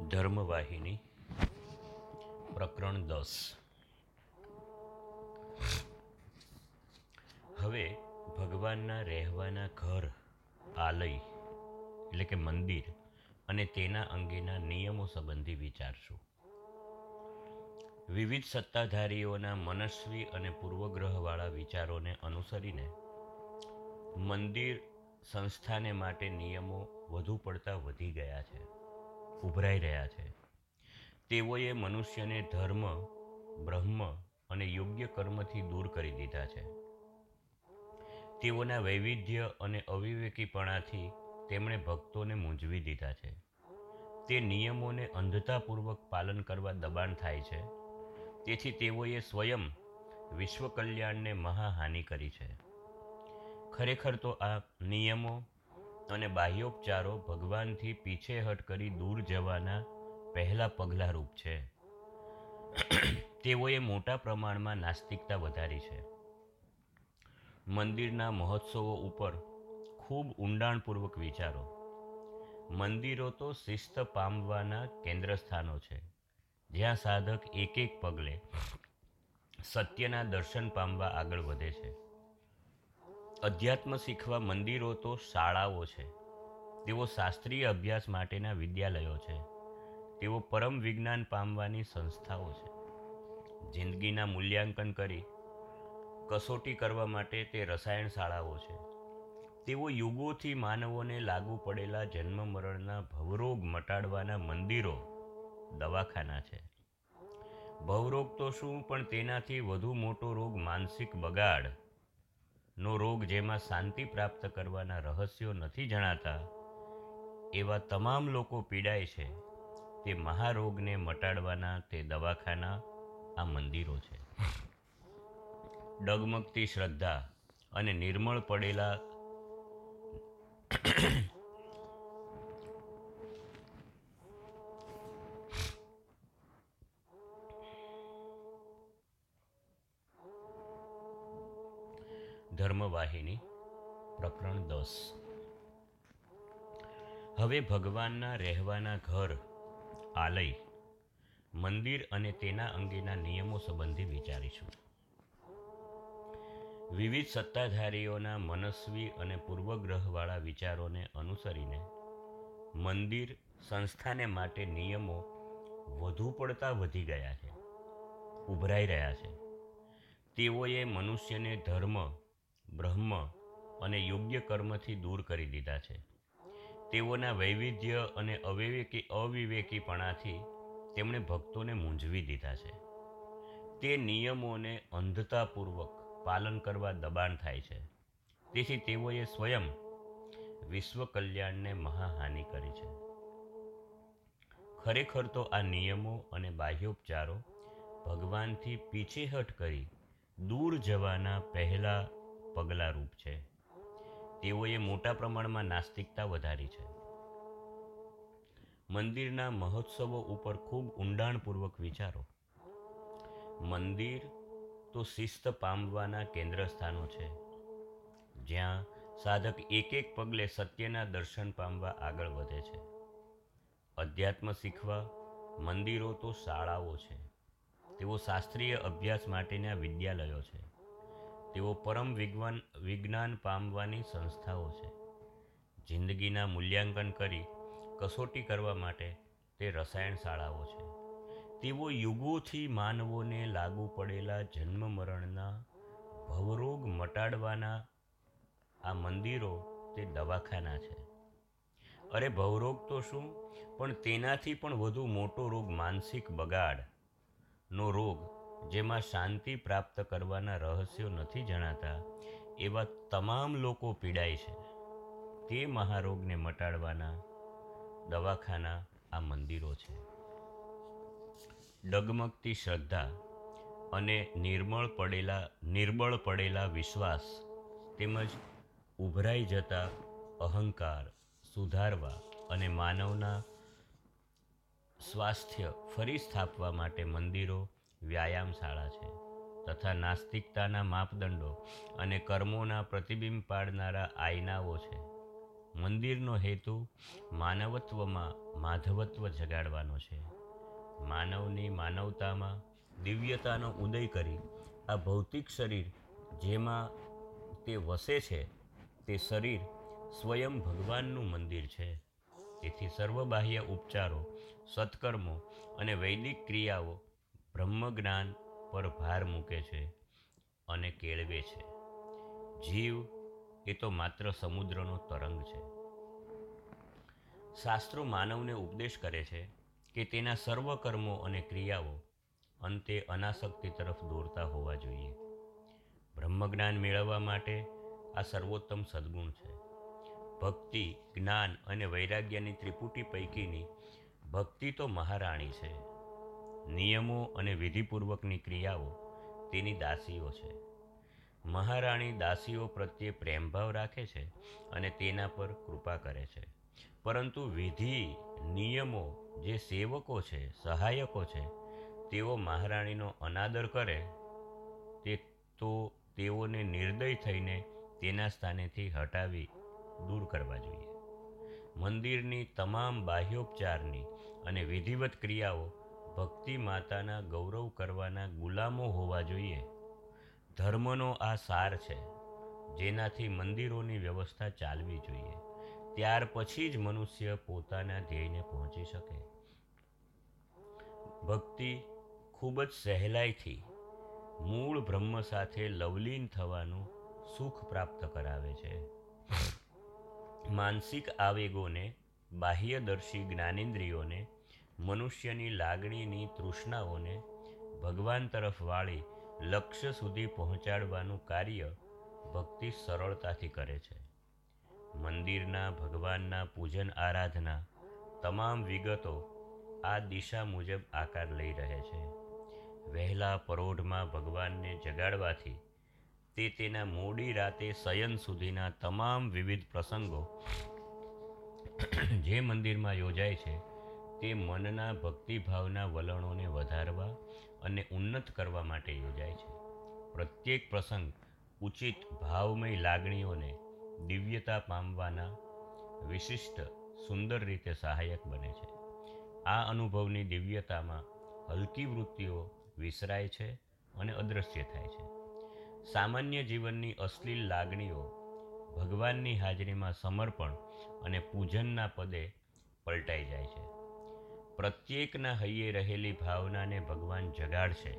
ધર્મવાહિની, પ્રકરણ દસ. હવે ભગવાનના રહેવાના ઘર, આલય, એટલે કે મંદિર અને તેના અંગેના નિયમો સંબંધી વિચારશું. વિવિધ સત્તાધારીઓના મનસ્વી અને પૂર્વગ્રહવાળા વિચારોને અનુસરીને મંદિર સંસ્થાને માટે નિયમો વધુ પડતા વધી ગયા છે. ઉભરાઈ રહ્યા છે. તેઓએ મનુષ્યને ધર્મ, બ્રહ્મ અને યોગ્ય કર્મથી દૂર કરી દીધા છે. તેઓના વૈવિધ્ય અને અવિવેકીપણાથી તેમણે ભક્તોને મૂંઝવી દીધા છે. તે નિયમોને અંધતાપૂર્વક પાલન કરવા દબાણ થાય છે. તેથી તેઓએ સ્વયં વિશ્વ કલ્યાણને મહાહાનિ કરી છે. ખરેખર તો આ નિયમો અને બાહ્યોપચારો ભગવાનથી પીછેહટ કરી દૂર જવાના પહેલા પગલાંરૂપ છે. તેઓએ મોટા પ્રમાણમાં નાસ્તિકતા વધારી છે. મંદિરના મહોત્સવો ઉપર ખૂબ ઊંડાણપૂર્વક વિચારો. મંદિરો તો શિસ્ત પામવાના કેન્દ્ર સ્થાનો છે. જ્યાં સાધક એક એક પગલે સત્યના દર્શન પામવા આગળ વધે છે. અધ્યાત્મ શીખવા મંદિરો તો શાળાઓ છે. તેઓ શાસ્ત્રીય અભ્યાસ માટેના વિદ્યાલયો છે. તેઓ પરમ વિજ્ઞાન પામવાની સંસ્થાઓ છે. જિંદગીના મૂલ્યાંકન કરી કસોટી કરવા માટે તે રસાયણ શાળાઓ છે. તેઓ યુગોથી માનવોને લાગુ પડેલા જન્મ મરણના ભવરોગ મટાડવાના મંદિરો, દવાખાના છે. ભવરોગ તો શું, પણ તેનાથી વધુ મોટો રોગ માનસિક બગાડ નો રોગ જેમાં શાંતિ પ્રાપ્ત કરવાના રહસ્યો નથી જણાતા, એવા તમામ લોકો પીડાય છે તે મહારોગને મટાડવાના તે દવાખાના આ મંદિરો છે. ડગમગતી શ્રદ્ધા અને નિર્મળ પડેલા ધર્મવાહિની પ્રકરણ દસ. હવે ભગવાનના રહેવાના ઘર, આલય, મંદિર અને તેના અંગેના નિયમો સંબંધી વિચારીશું. વિવિધ સત્તાધારીઓના મનસ્વી અને પૂર્વગ્રહવાળા વિચારોને અનુસરીને મંદિર સંસ્થાને માટે નિયમો વધુ પડતા વધી ગયા છે, ઉભરાઈ રહ્યા છે. તેઓએ મનુષ્યને ધર્મ બ્રહ્મ અને યોગ્ય કર્મથી દૂર કરી દીધા છે. તેઓના વૈવિધ્ય અને અવિવેકી અવિવેકીપણાથી તેમણે ભક્તોને મૂંઝવી દીધા છે. તે નિયમોને અંધતાપૂર્વક પાલન કરવા દબાણ થાય છે. તેથી તેઓએ સ્વયં વિશ્વ કલ્યાણને મહાહાનિ કરી છે. ખરેખર તો આ નિયમો અને બાહ્યોપચારો ભગવાનથી પીછેહટ કરી દૂર જવાના પહેલા પગલારૂપ છે. તેઓએ મોટા પ્રમાણમાં નાસ્તિકતા વધારી છે. મંદિરના મહોત્સવો ઉપર ખૂબ ઊંડાણપૂર્વક વિચારો. મંદિર તો શિસ્ત પામવાના કેન્દ્ર સ્થાનો છે. જ્યાં સાધક એક એક પગલે સત્યના દર્શન પામવા આગળ વધે છે. અધ્યાત્મ શીખવા મંદિરો તો શાળાઓ છે. તેઓ શાસ્ત્રીય અભ્યાસ માટેના વિદ્યાલયો છે. તેઓ પરમ વિજ્ઞાન વિજ્ઞાન પામવાની સંસ્થાઓ છે. જિંદગીના મૂલ્યાંકન કરી કસોટી કરવા માટે તે રસાયણ શાળાઓ છે. તેઓ યુગોથી માનવોને લાગુ પડેલા જન્મ મરણના ભવરોગ મટાડવાના આ મંદિરો તે દવાખાના છે. અરે ભવરોગ તો શું? પણ તેનાથી પણ વધુ મોટો રોગ માનસિક બગાડ નો રોગ જેમાં શાંતિ પ્રાપ્ત કરવાના રહસ્યો નથી જણાતા, એવા તમામ લોકો પીડાય છે. તે મહારોગને મટાડવાના દવાખાના આ મંદિરો છે. ડગમગતી શ્રદ્ધા અને નિર્મળ પડેલા, નિર્બળ પડેલા વિશ્વાસ તેમજ ઉભરાઈ જતા અહંકાર સુધારવા અને માનવના સ્વાસ્થ્ય ફરી સ્થાપવા માટે મંદિરો વ્યાયામશાળા છે તથા નાસ્તિકતાના માપદંડો અને કર્મોના પ્રતિબિંબ પાડનારા આયનાઓ છે. મંદિરનો હેતુ માનવત્વમાં માધવત્વ જગાડવાનો છે. માનવની માનવતામાં દિવ્યતાનો ઉદય કરી આ ભૌતિક શરીર જેમાં તે વસે છે તે શરીર સ્વયં ભગવાનનું મંદિર છે. તેથી સર્વબાહ્ય ઉપચારો, સત્કર્મો અને વૈદિક ક્રિયાઓ બ્રહ્મજ્ઞાન પર ભાર મૂકે છે અને કેળવે છે. જીવ એ તો માત્ર સમુદ્રનો તરંગ છે. શાસ્ત્રો માનવને ઉપદેશ કરે છે કે તેના સર્વ કર્મો અને ક્રિયાઓ અંતે અનાસક્તિ તરફ દોરતા હોવા જોઈએ. બ્રહ્મજ્ઞાન મેળવવા માટે આ સર્વોત્તમ સદ્ગુણ છે. ભક્તિ, જ્ઞાન અને વૈરાગ્યની ત્રિપુટી પૈકીની ભક્તિ તો મહારાણી છે. નિયમો અને વિધિપૂર્વકની ક્રિયાઓ તેની દાસીઓ છે. મહારાણી દાસીઓ પ્રત્યે પ્રેમભાવ રાખે છે અને તેના પર કૃપા કરે છે. પરંતુ વિધિ, નિયમો જે સેવકો છે, સહાયકો છે, તેઓ મહારાણીનો અનાદર કરે, તે તો તેઓને નિર્દય થઈને તેના સ્થાનેથી હટાવી દૂર કરવા જોઈએ. મંદિરની તમામ બાહ્યોપચારની અને વિધિવત ક્રિયાઓ ભક્તિ માતાના ગૌરવ કરવાના ગુલામો હોવા જોઈએ. ધર્મનો આ સાર છે. જેનાથી મંદિરોની વ્યવસ્થા ચાલવી જોઈએ. ત્યાર પછી જ મનુષ્ય પોતાના ધ્યેયને પહોંચી શકે. ભક્તિ ખૂબ જ સહેલાઈથી, મૂળ બ્રહ્મ સાથે લવલીન થવાનું સુખ પ્રાપ્ત કરાવે છે. માનસિક આવેગોને, બાહ્યદર્શી જ્ઞાનેન્દ્રિયોને મનુષ્યની લાગણીની તૃષ્ણાઓને ભગવાન તરફ વાળી લક્ષ્ય સુધી પહોંચાડવાનું કાર્ય ભક્તિ સરળતાથી કરે છે. મંદિરના, ભગવાનના પૂજન આરાધના તમામ વિગતો આ દિશા મુજબ આકાર લઈ રહે છે. વહેલા પરોઢમાં ભગવાનને જગાડવાથી તે તેના મોડી રાતે શયન સુધીના તમામ વિવિધ પ્રસંગો જે મંદિરમાં યોજાય છે તે મનના ભક્તિભાવના વલણોને વધારવા અને ઉન્નત કરવા માટે યોજાય છે. પ્રત્યેક પ્રસંગ ઉચિત ભાવમય લાગણીઓને દિવ્યતા પામવાના વિશિષ્ટ સુંદર રીતે સહાયક બને છે. આ અનુભવની દિવ્યતામાં હલકી વૃત્તિઓ વિસરાય છે અને અદૃશ્ય થાય છે. સામાન્ય જીવનની અશ્લીલ લાગણીઓ ભગવાનની હાજરીમાં સમર્પણ અને પૂજનના પદે પલટાઈ જાય છે. પ્રત્યેકના હૈયે રહેલી ભાવનાને ભગવાન જગાડશે.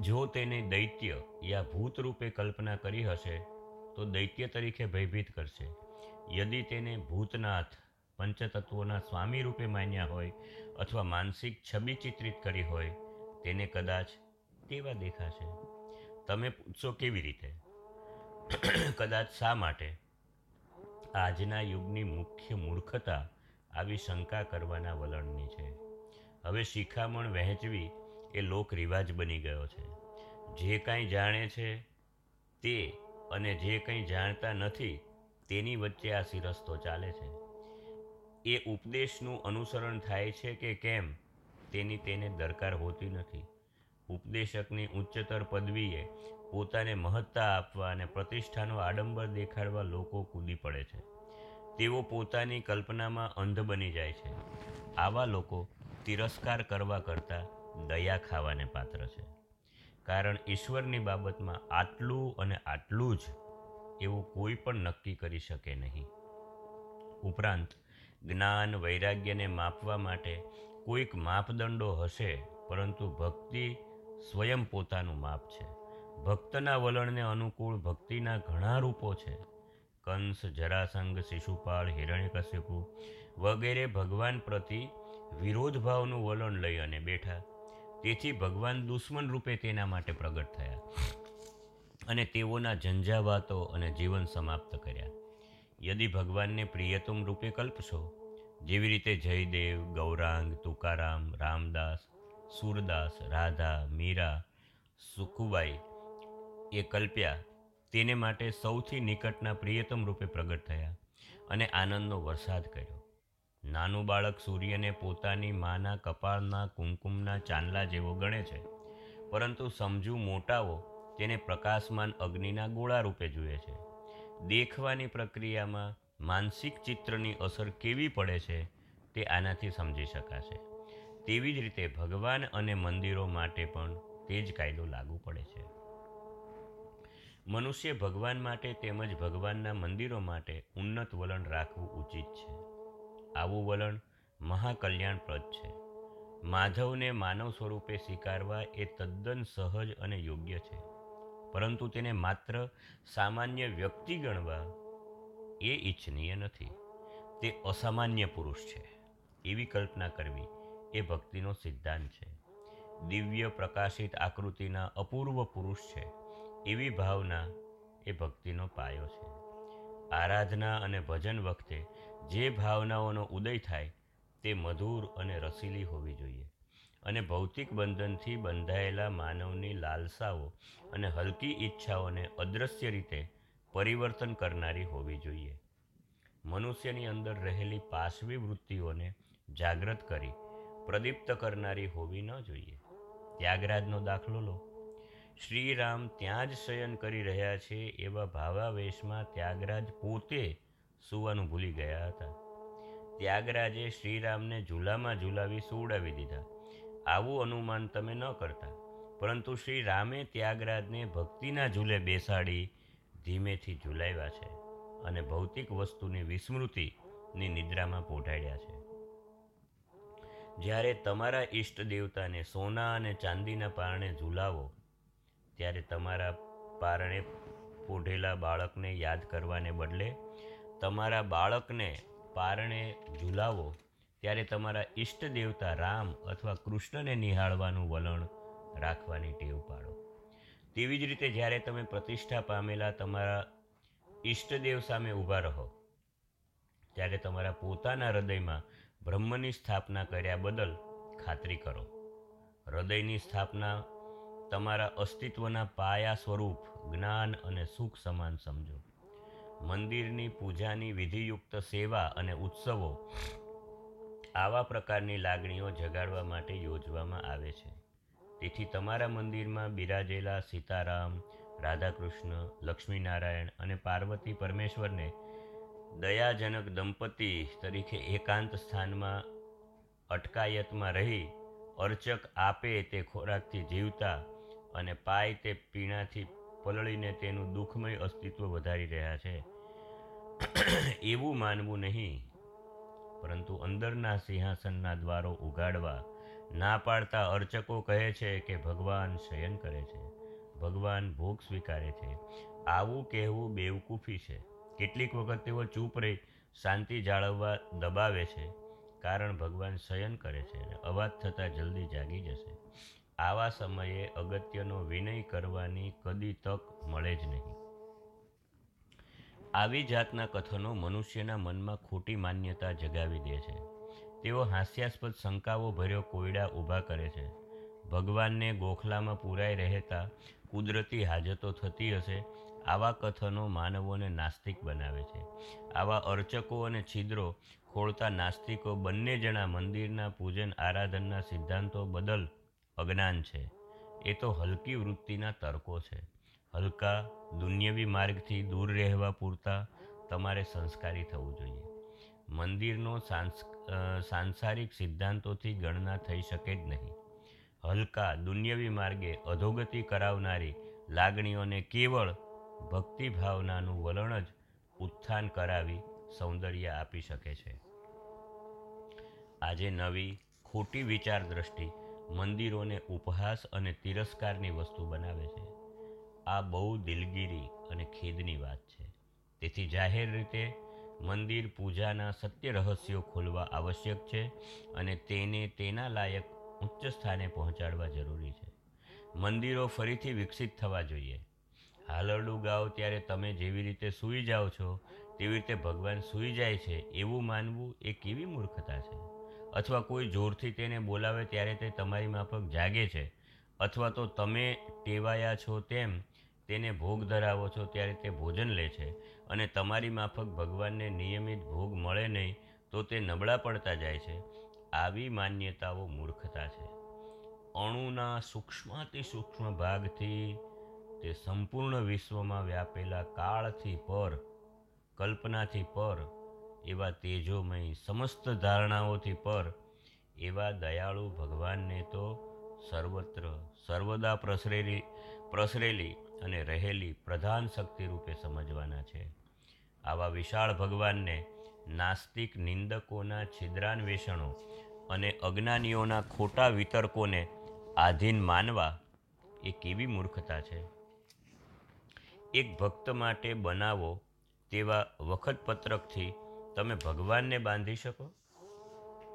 જો તેને દૈત્ય યા ભૂત રૂપે કલ્પના કરી હશે, તો દૈત્ય તરીકે ભયભીત કરશે. યદિ તેને ભૂતનાથ, પંચતત્વોના સ્વામી રૂપે માન્યા હોય અથવા માનસિક છબી ચિત્રિત કરી હોય, તેને કદાચ તેવા દેખાશે. તમે પૂછશો કેવી રીતે? કદાચ શા માટે? આજના યુગની મુખ્ય મૂર્ખતા આવી શંકા કરવાના વલણની છે. હવે શિખામણ વહેંચવી એ લોક રિવાજ બની ગયો છે. જે કાંઈ જાણે છે તે અને જે કંઈ જાણતા નથી તેની વચ્ચે આ સિરસ્તો ચાલે છે. એ ઉપદેશનું અનુસરણ થાય છે કે કેમ તેની તેને દરકાર હોતી નથી. ઉપદેશકની ઉચ્ચતર પદવીએ પોતાને મહત્તા આપવા અને પ્રતિષ્ઠાનો આડંબર દેખાડવા લોકો કૂદી પડે છે. તેઓ પોતાની કલ્પનામાં અંધ બની જાય છે. આવા લોકો તિરસ્કાર કરવા કરતાં દયા ખાવાને પાત્ર છે. કારણ ઈશ્વરની બાબતમાં આટલું અને આટલું જ એવું કોઈ પણ નક્કી કરી શકે નહીં. ઉપરાંત, જ્ઞાન વૈરાગ્યને માપવા માટે કોઈક માપદંડો હશે, પરંતુ ભક્તિ સ્વયં પોતાનું માપ છે. ભક્તના વલણને અનુકૂળ ભક્તિના ઘણા રૂપો છે. કંસ, જરાસંઘ, શિશુપાળ, હિરણ્યકશ્યપુ વગેરે ભગવાન પ્રતિ વિરોધભાવનું વલણ લઈ અને બેઠા. તેથી ભગવાન દુશ્મન રૂપે તેના માટે પ્રગટ થયા અને તેઓના ઝંઝાવાતો અને જીવન સમાપ્ત કર્યા. યદિ ભગવાનને પ્રિયતમ રૂપે કલ્પશો. જેવી રીતે જયદેવ, ગૌરાંગ, તુકારામ, રામદાસ, સુરદાસ, રાધા, મીરા, સુખુબાઈ એ કલ્પ્યા તેને માટે સૌથી નિકટના પ્રિયતમ રૂપે પ્રગટ થયા અને આનંદનો વરસાદ કર્યો. નાનું બાળક સૂર્યને પોતાની માના કપાળના કુમકુમના ચાંદલા જેવો ગણે છે, પરંતુ સમજુ મોટાઓ તેને પ્રકાશમાન અગ્નિના ગોળા રૂપે જુએ છે. દેખવાની પ્રક્રિયામાં માનસિક ચિત્રની અસર કેવી પડે છે તે આનાથી સમજી શકાશે. તેવી જ રીતે ભગવાન અને મંદિરો માટે પણ તે જ કાયદો લાગુ પડે છે. મનુષ્ય ભગવાન માટે તેમજ ભગવાનના મંદિરો માટે ઉન્નત વલણ રાખવું ઉચિત છે. આવું વલણ મહાકલ્યાણપ્રદ છે. માધવને માનવ સ્વરૂપે સ્વીકારવા એ તદ્દન સહજ અને યોગ્ય છે. પરંતુ તેને માત્ર સામાન્ય વ્યક્તિ ગણવા એ ઈચ્છનીય નથી. તે અસામાન્ય પુરુષ છે. એવી કલ્પના કરવી એ ભક્તિનો સિદ્ધાંત છે. દિવ્ય પ્રકાશિત આકૃતિના અપૂર્વ પુરુષ છે. એવી ભાવના એ ભક્તિનો પાયો છે. આરાધના અને ભજન વખતે જે ભાવનાઓનો ઉદય થાય તે મધુર અને રસીલી હોવી જોઈએ અને ભૌતિક બંધનથી બંધાયેલા માનવની લાલસાઓ અને હલકી ઈચ્છાઓને અદૃશ્ય રીતે પરિવર્તન કરનારી હોવી જોઈએ. મનુષ્યની અંદર રહેલી પાશવી વૃત્તિઓને જાગૃત કરી પ્રદીપ્ત કરનારી હોવી ન જોઈએ. ત્યાગરાજનો દાખલો લો. શ્રીરામ ત્યાં જ શયન કરી રહ્યા છે એવા ભાવાવેશમાં ત્યાગરાજ પોતે સુવાનું ભૂલી ગયા હતા. ત્યાગરાજે શ્રીરામને ઝૂલામાં ઝૂલાવી સુવડાવી દીધા. આવું અનુમાન તમે ન કરતા. પરંતુ શ્રી રામે ત્યાગરાજને ભક્તિના ઝૂલે બેસાડી ધીમેથી ઝૂલાવ્યા છે અને ભૌતિક વસ્તુની વિસ્મૃતિની નિદ્રામાં પોઢાડ્યા છે. જ્યારે તમારા ઈષ્ટ દેવતાને સોના અને ચાંદીના પારણે ઝૂલાવો ત્યારે તમારા પારણે પોઢેલા બાળકને યાદ કરવાને બદલે તમારા બાળકને પારણે ઝૂલાવો, ત્યારે તમારા ઈષ્ટ દેવતા રામ અથવા કૃષ્ણને નિહાળવાનું વલણ રાખવાની ટેવ પાડો. તેવી જ રીતે જ્યારે તમે પ્રતિષ્ઠા પામેલા તમારા ઈષ્ટદેવ સામે ઊભા રહો, ત્યારે તમારા પોતાના હૃદયમાં બ્રહ્મની સ્થાપના કર્યા બદલ ખાતરી કરો. હૃદયની સ્થાપના તમારા અસ્તિત્વના પાયા સ્વરૂપ જ્ઞાન અને સુખ સમાન સમજો. મંદિરની પૂજાની વિધિયુક્ત સેવા અને ઉત્સવો આવા પ્રકારની લાગણીઓ જગાડવા માટે યોજવામાં આવે છે. તેથી તમારા મંદિરમાં બિરાજેલા સીતારામ, રાધાકૃષ્ણ, લક્ષ્મીનારાયણ અને પાર્વતી પરમેશ્વરને દયાજનક દંપતી તરીકે એકાંત સ્થાનમાં અટકાયતમાં રહી અર્ચક આપે તે ખોરાકથી જીવતા અને પાય તે પીણાથી પલળીને તેનું દુઃખમય અસ્તિત્વ વધારી રહ્યા છે. એવું માનવું નહીં. પરંતુ અંદરના સિંહાસનના દ્વારો ઉગાડવા ના પાડતા અર્ચકો કહે છે કે ભગવાન શયન કરે છે. ભગવાન ભોગ સ્વીકારે છે. આવું કહેવું બેવકૂફી છે. કેટલીક વખત તેઓ ચૂપ રહી શાંતિ જાળવવા દબાવે છે. કારણ ભગવાન શયન કરે છે અને અવાજ થતાં જલ્દી જાગી જશે. આવા સમયે અગત્યનો વિનય કરવાની કદી તક મળે જ નહીં. આવી જાતના કથનો મનુષ્યના મનમાં ખોટી માન્યતા જગાવી દે છે. તેઓ હાસ્યાસ્પદ શંકાઓ ભર્યો કોયડા ઊભા કરે છે. ભગવાનને ગોખલામાં પૂરાઈ રહેતા કુદરતી હાજતો થતી હશે, આવા કથનો માનવોને નાસ્તિક બનાવે છે. આવા અર્ચકો અને છિદ્રો ખોળતા નાસ્તિકો બંને જણા મંદિરના પૂજન આરાધનના સિદ્ધાંતો બદલ અજ્ઞાન છે. એ તો હલકી વૃત્તિના તર્કો છે. હલકા, દુન્યવી માર્ગથી દૂર રહેવા પૂરતા તમારે સંસ્કારી થવું જોઈએ. મંદિરનો સાંસારિક સિદ્ધાંતોથી ગણના થઈ શકે જ નહીં. હલકા, દુન્યવી માર્ગે અધોગતિ કરાવનારી લાગણીઓને કેવળ ભક્તિ ભાવનાનું વલણ જ ઉત્થાન કરાવી સૌંદર્ય આપી શકે છે. આજે નવી, ખોટી વિચાર દ્રષ્ટિ મંદિરોને ઉપહાસ અને તિરસ્કારની વસ્તુ બનાવે છે. આ બહુ દિલગીરી અને ખેદની વાત છે. તેથી જાહેર રીતે મંદિર પૂજાના સત્ય રહસ્યો ખોલવા આવશ્યક છે અને તેને તેના લાયક ઉચ્ચ સ્થાને પહોંચાડવા જરૂરી છે. મંદિરો ફરીથી વિકસિત થવા જોઈએ. હાલરડું ગાઓ ત્યારે તમે જેવી રીતે સૂઈ જાઓ છો, તેવી રીતે ભગવાન સૂઈ જાય છે એવું માનવું એ કેવી મૂર્ખતા છે? અથવા કોઈ જોરથી તેને બોલાવે ત્યારે તે તમારી માફક જાગે છે. અથવા તો તમે ટેવાયા છો તેમ તેને ભોગ ધરાવો છો ત્યારે તે ભોજન લે છે. અને તમારી માફક ભગવાનને નિયમિત ભોગ મળે નહીં તો તે નબળા પડતા જાય છે. આવી માન્યતાઓ મૂર્ખતા છે. અણુના સૂક્ષ્માતિ સૂક્ષ્મ ભાગથી તે સંપૂર્ણ વિશ્વમાં વ્યાપેલા કાળથી પર, કલ્પનાથી પર એવા તેજોમય સમસ્ત ધારણાઓથી પર એવા દયાળુ ભગવાનને તો સર્વત્ર સર્વદા પ્રસરેલી પ્રસરેલી અને રહેલી પ્રધાન શક્તિ રૂપે સમજવાના છે. આવા વિશાળ ભગવાનને નાસ્તિક નિંદકોના છિદ્રાન્વેષણો અને અજ્ઞાનીઓના ખોટા વિતર્કોને આધીન માનવા એ કેવી મૂર્ખતા છે? એક ભક્ત માટે બનાવો તેવા વખતપત્રકથી તમે ભગવાનને બાંધી શકો?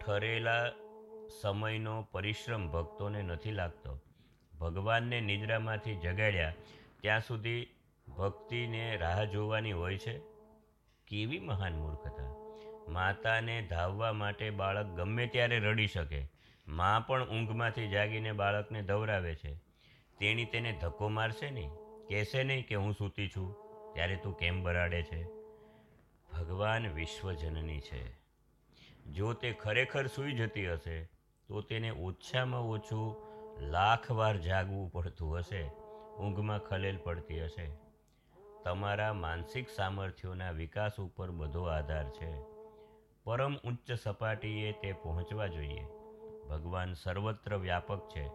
ઠરેલા સમયનો પરિશ્રમ ભક્તોને નથી લાગતો. ભગવાનને નિદ્રામાંથી જગાડ્યા, ત્યાં સુધી ભક્તિને રાહ જોવાની હોય છે? કેવી મહાન મૂર્ખતા. માતાને ધાવવા માટે બાળક ગમે ત્યારે રડી શકે. મા પણ ઊંઘમાંથી જાગીને બાળકને ધવરાવે છે. તેણી તેને ધક્કો મારશે નહીં? કહેશે નહીં કે હું સૂતી છું, ત્યારે તું કેમ બરાડે છે? ભગવાન વિશ્વજનની છે. જો તે ખરેખર સૂઈ જતી હશે, તો તેને ઓછામાં ઓછું લાખ વાર જાગવું પડતું હશે, ઊંઘમાં ખલેલ પડતી હશે. તમારા માનસિક સામર્થ્યોના વિકાસ ઉપર બધો આધાર છે. પરમ ઉચ્ચ સપાટીએ તે પહોંચવા જોઈએ. ભગવાન સર્વત્ર વ્યાપક છે,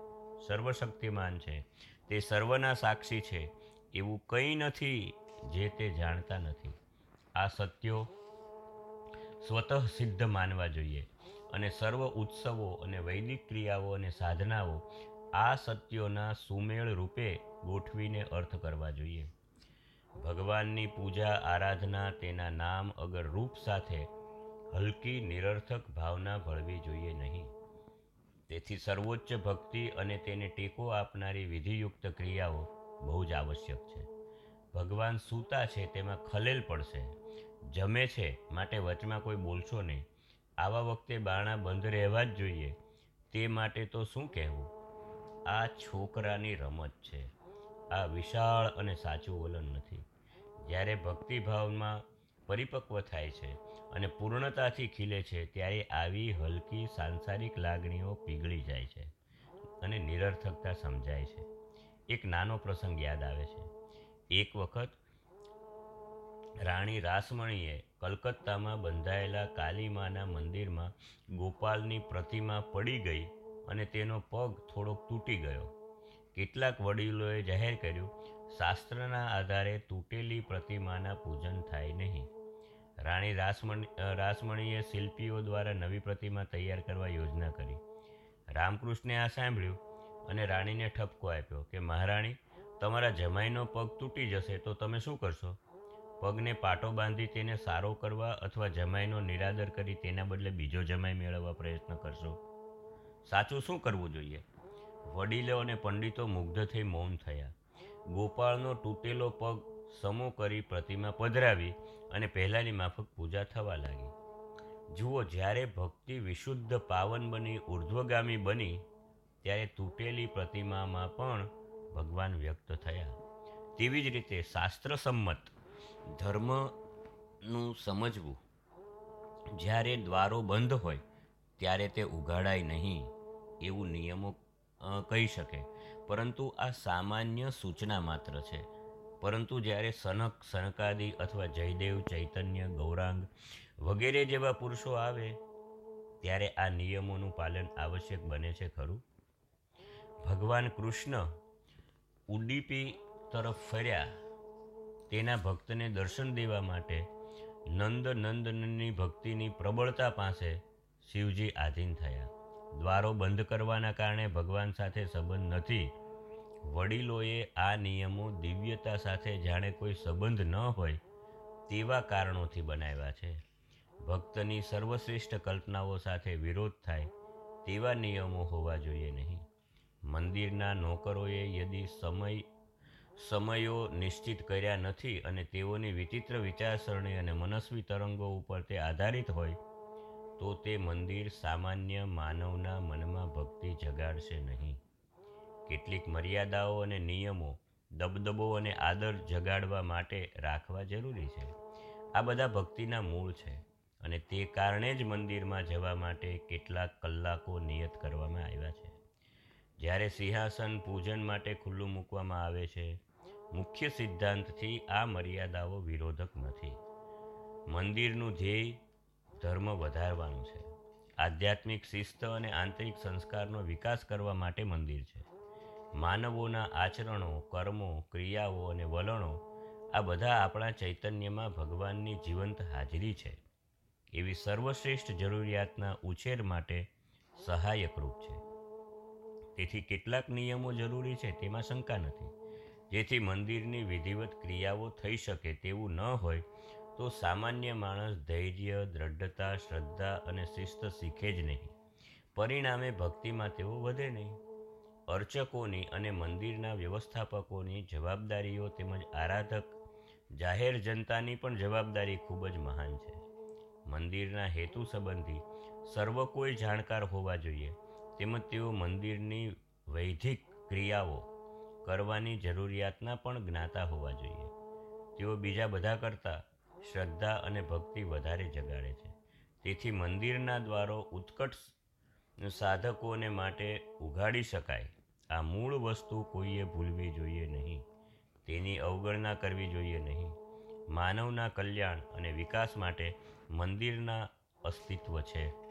સર્વશક્તિમાન છે, તે સર્વના સાક્ષી છે, એવું કંઈ નથી જે તે જાણતા નથી. આ સત્યો સ્વતઃ સિદ્ધ માનવા જોઈએ અને સર્વ ઉત્સવો અને વૈદિક ક્રિયાઓ અને સાધનાઓ આ સત્યોના સુમેળ રૂપે ગોઠવીને અર્થ કરવા જોઈએ. ભગવાનની પૂજા, આરાધના, તેના નામ અગર રૂપ સાથે હલકી, નિરર્થક ભાવના ભળવી જોઈએ નહીં. તેથી સર્વોચ્ચ ભક્તિ અને તેને ટેકો આપનારી વિધિયુક્ત ક્રિયાઓ બહુ જ આવશ્યક છે. ભગવાન સૂતા છે, તેમાં ખલેલ પડશે. જમે છે માટે વચમાં કોઈ બોલશો નહીં. આવા વખતે બારણા બંધ રહેવા જ જોઈએ. તે માટે તો શું કહેવું? આ છોકરાની રમત છે. આ વિશાળ અને સાચું વલણ નથી. જ્યારે ભક્તિભાવમાં પરિપક્વ થાય છે અને પૂર્ણતાથી ખીલે છે, ત્યારે આવી હલકી સાંસારિક લાગણીઓ પીગળી જાય છે અને નિરર્થકતા સમજાય છે. એક નાનો પ્રસંગ યાદ આવે છે. એક વખત રાણી રાસમણીએ કલકત્તામાં બંધાયેલા કાલીમાના મંદિરમાં ગોપાલની પ્રતિમા પડી ગઈ અને તેનો પગ થોડોક તૂટી ગયો. કેટલાક વડીલોએ જાહેર કર્યું, શાસ્ત્રના આધારે તૂટેલી પ્રતિમાના પૂજન થાય નહીં. રાણી રાસમણી રાસમણીએ શિલ્પીઓ દ્વારા નવી પ્રતિમા તૈયાર કરવા યોજના કરી. રામકૃષ્ણે આ સાંભળ્યું અને રાણીને ઠપકો આપ્યો કે, મહારાણી, તમારા જમાઈનો પગ તૂટી જશે તો તમે શું કરશો? પગને પાટો બાંધી તેને સારો કરવા અથવા જમાઈનો નિરાદર કરી તેના બદલે બીજો જમાઈ મેળવવા પ્રયત્ન કરશો. સાચું શું કરવું જોઈએ? વડીલો અને પંડિતો મુગ્ધ થઈ મૌન થયા. ગોપાળનો તૂટેલો પગ સમો કરી પ્રતિમા પધરાવી અને પહેલાંની માફક પૂજા થવા લાગી. જુઓ, જ્યારે ભક્તિ વિશુદ્ધ પાવન બની, ઉર્ધ્વગામી બની, ત્યારે તૂટેલી પ્રતિમામાં પણ ભગવાન વ્યક્ત થયા. તેવી જ રીતે શાસ્ત્ર સંમત ધર્મનું સમજવું. જ્યારે દ્વારો બંધ હોય, ત્યારે તે ઉઘાડાય નહીં એવું નિયમો કહી શકે. પરંતુ આ સામાન્ય સૂચના માત્ર છે. પરંતુ જ્યારે સનક, સનકાદી અથવા જયદેવ, ચૈતન્ય, ગૌરાંગ વગેરે જેવા પુરુષો આવે, ત્યારે આ નિયમોનું પાલન આવશ્યક બને છે, ખરું? ભગવાન કૃષ્ણ ઉડીપી તરફ ફર્યા. તેના ભક્તને દર્શન દેવા માટે નંદ નંદનની ભક્તિની પ્રબળતા પાસે શિવજી આધીન થયા. દ્વારો બંધ કરવાના કારણે ભગવાન સાથે સંબંધ નથી. વડીલોએ આ નિયમો દિવ્યતા સાથે જાણે કોઈ સંબંધ ન હોય તેવા કારણોથી બનાવ્યા છે. ભક્તની સર્વશ્રેષ્ઠ કલ્પનાઓ સાથે વિરોધ થાય તેવા નિયમો હોવા જોઈએ નહીં. મંદિરના નોકરોએ યદિ સમય સમયો નિશ્ચિત કર્યા નથી અને તેઓની વિચિત્ર વિચારસરણી અને મનસ્વી તરંગો ઉપર તે આધારિત હોય, તો તે મંદિર સામાન્ય માનવના મનમાં ભક્તિ જગાડશે નહીં. કેટલીક મર્યાદાઓ અને નિયમો દબદબો અને આદર જગાડવા માટે રાખવા જરૂરી છે. આ બધા ભક્તિના મૂળ છે અને તે કારણે જ મંદિરમાં જવા માટે કેટલાક કલાકો નિયત કરવામાં આવ્યા છે. જ્યારે સિંહાસન પૂજન માટે ખુલ્લું મૂકવામાં આવે છે મુખ્ય સિદ્ધાંતથી આ મર્યાદાઓ વિરોધક નથી. મંદિરનું ધ્યેય ધર્મ વધારવાનું છે. આધ્યાત્મિક શિસ્ત અને આંતરિક સંસ્કારનો વિકાસ કરવા માટે મંદિર છે. માનવોના આચરણો, કર્મો, ક્રિયાઓ અને વલણો આ બધા આપણા ચૈતન્યમાં ભગવાનની જીવંત હાજરી છે. એવી સર્વશ્રેષ્ઠ જરૂરિયાતના ઉછેર માટે સહાયકરૂપ છે. તેથી કેટલાક નિયમો જરૂરી છે તેમાં શંકા નથી. જેથી મંદિરની વિધિવત ક્રિયાઓ થઈ શકે તેવું ન હોય, તો સામાન્ય માણસ ધૈર્ય, દ્રઢતા, શ્રદ્ધા અને શિસ્ત શીખે જ નહીં. પરિણામે ભક્તિમાં તેઓ વધે નહીં. અર્ચકોની અને મંદિરના વ્યવસ્થાપકોની જવાબદારીઓ તેમજ આરાધક, જાહેર જનતાની પણ જવાબદારી ખૂબ જ મહાન છે. મંદિરના હેતુ સંબંધી સર્વ કોઈ જાણકાર હોવા જોઈએ, તેમજ તેઓ મંદિરની વૈધિક ક્રિયાઓ કરવાની જરૂરિયાતના પણ જ્ઞાતા હોવા જોઈએ. તેઓ બીજા બધા કરતાં શ્રદ્ધા અને ભક્તિ વધારે જગાડે છે. તેથી મંદિરના દ્વારો ઉત્કટ સાધકોને માટે ઉઘાડી શકાય. આ મૂળ વસ્તુ કોઈએ ભૂલવી જોઈએ નહીં. તેની અવગણના કરવી જોઈએ નહીં. માનવના કલ્યાણ અને વિકાસ માટે મંદિરના અસ્તિત્વ છે.